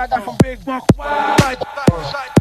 I got from Big Monk.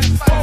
The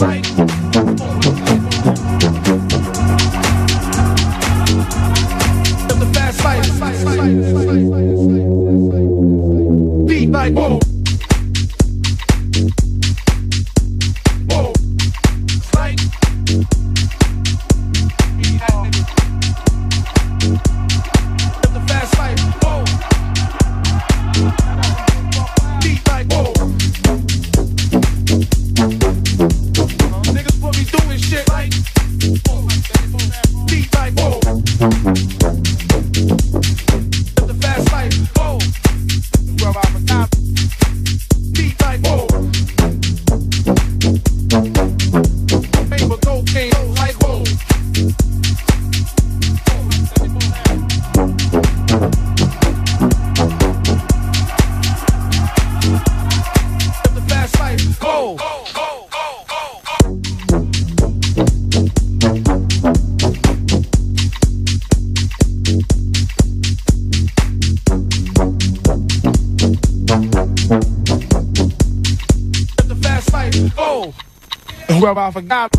me I forgot.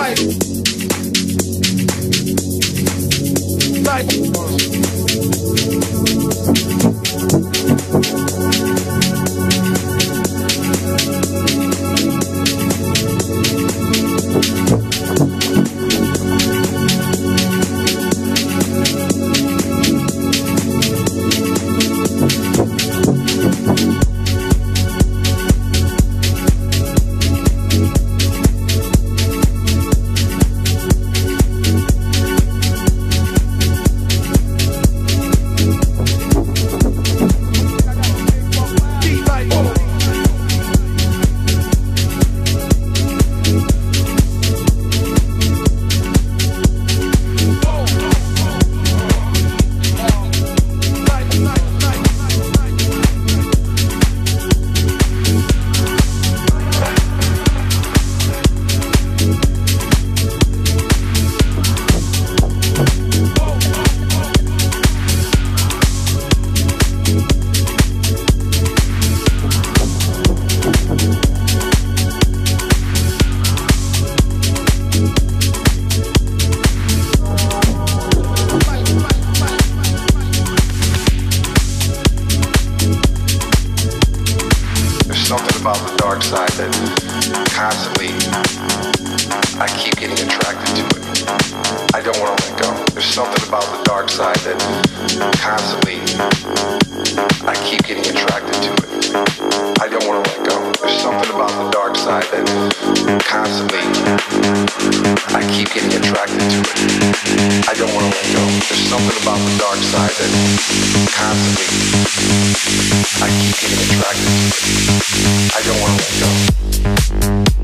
fight. dark side that constantly I keep getting attracted to it. I don't want to let go.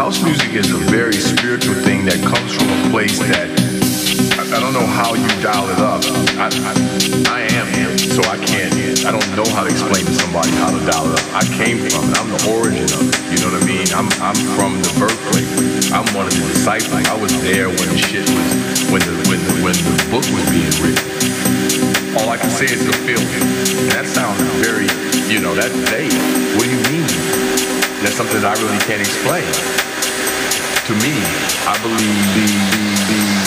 house music is a very spiritual thing that comes from a place that I, I don't know how you dial it up. I, I, I am, so I can't. I don't know how to explain to somebody how to dial it up. I came from it. I'm the origin of it. You know what I mean? I'm I'm from the birthplace. I'm one of the disciples. I was there when the shit was when the when the, when the book was being written. All I can say is the feeling. And that sounds very, you know, that vague. What do you mean? That's something that I really can't explain to me, I believe.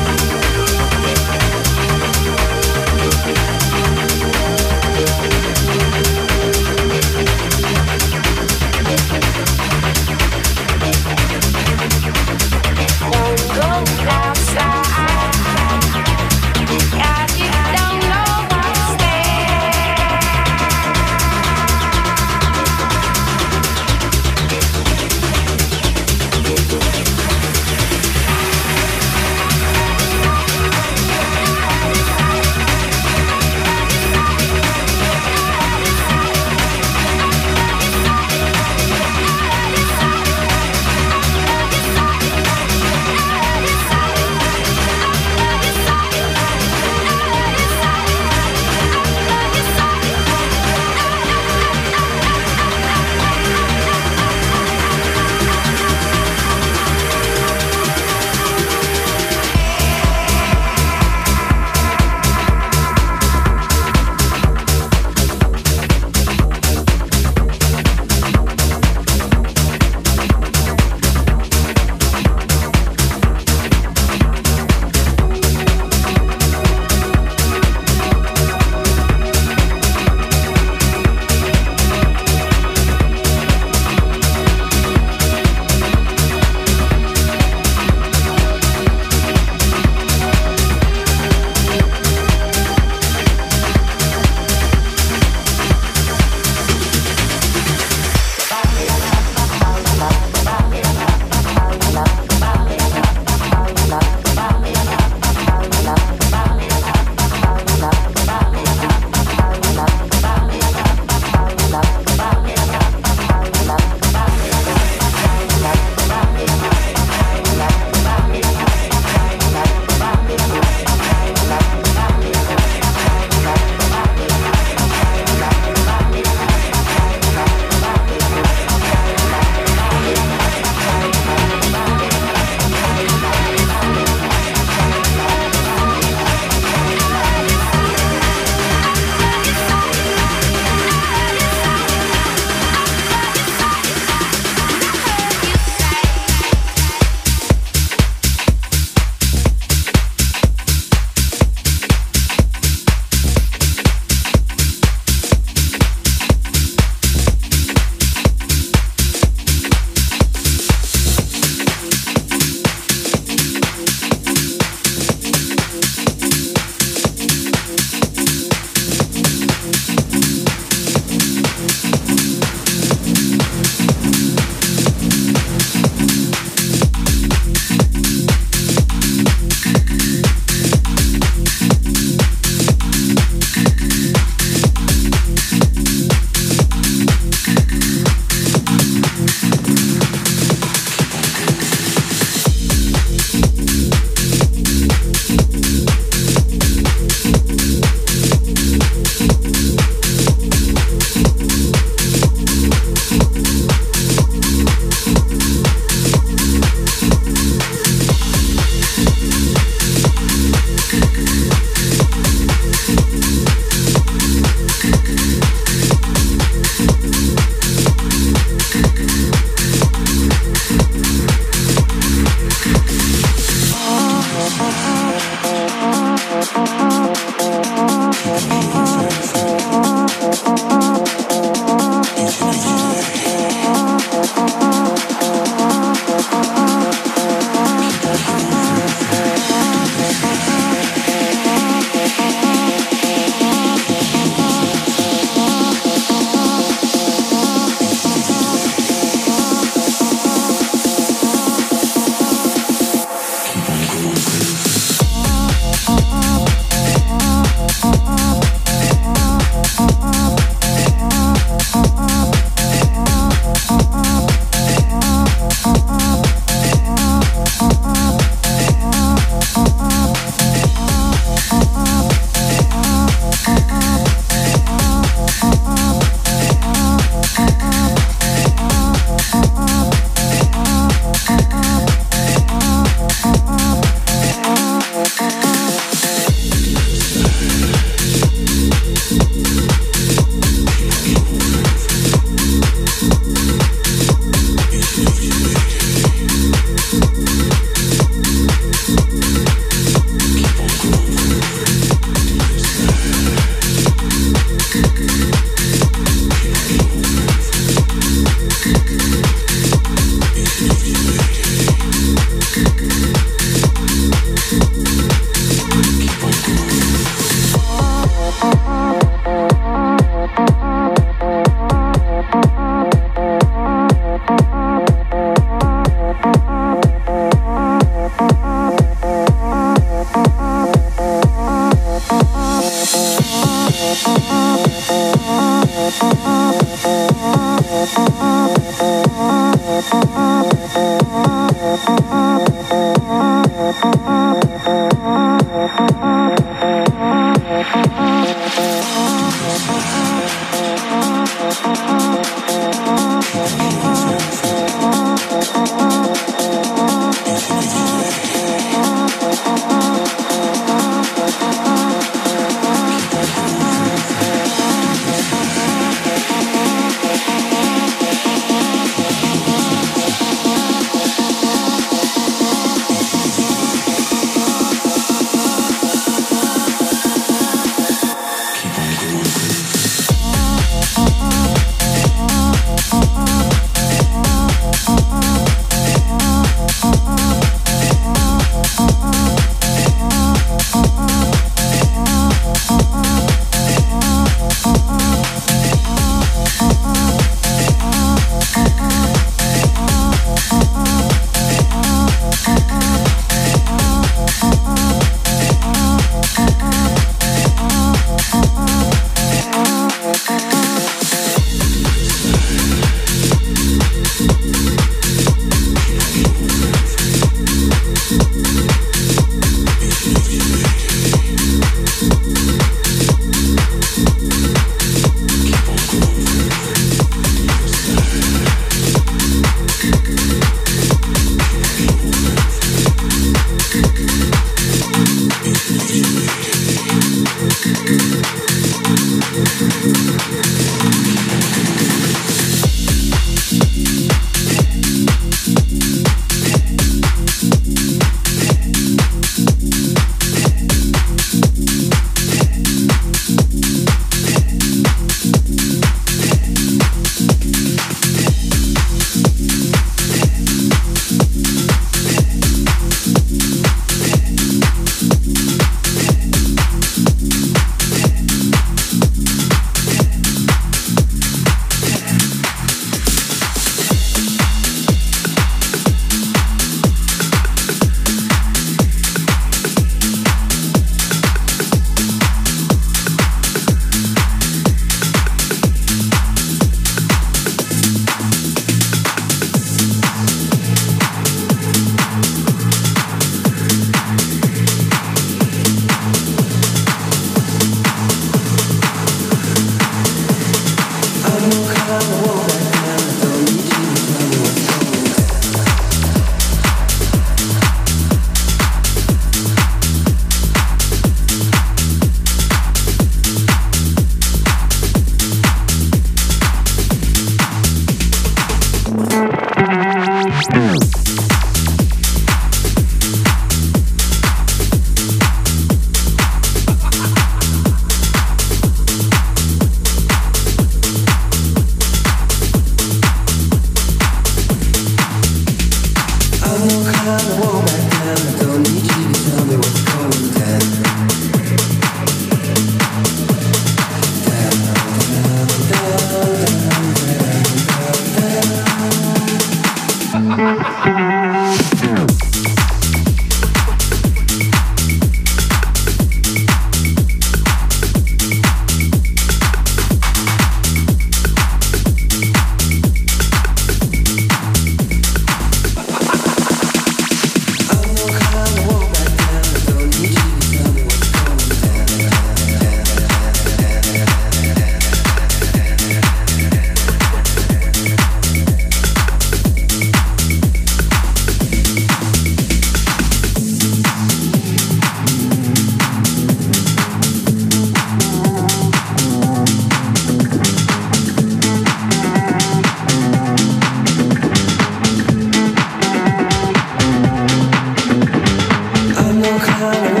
사랑을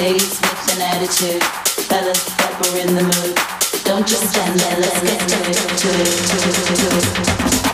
Ladies with an attitude, fellas that were in the mood. Don't just stand there, let's get to it, to it, to it, to it.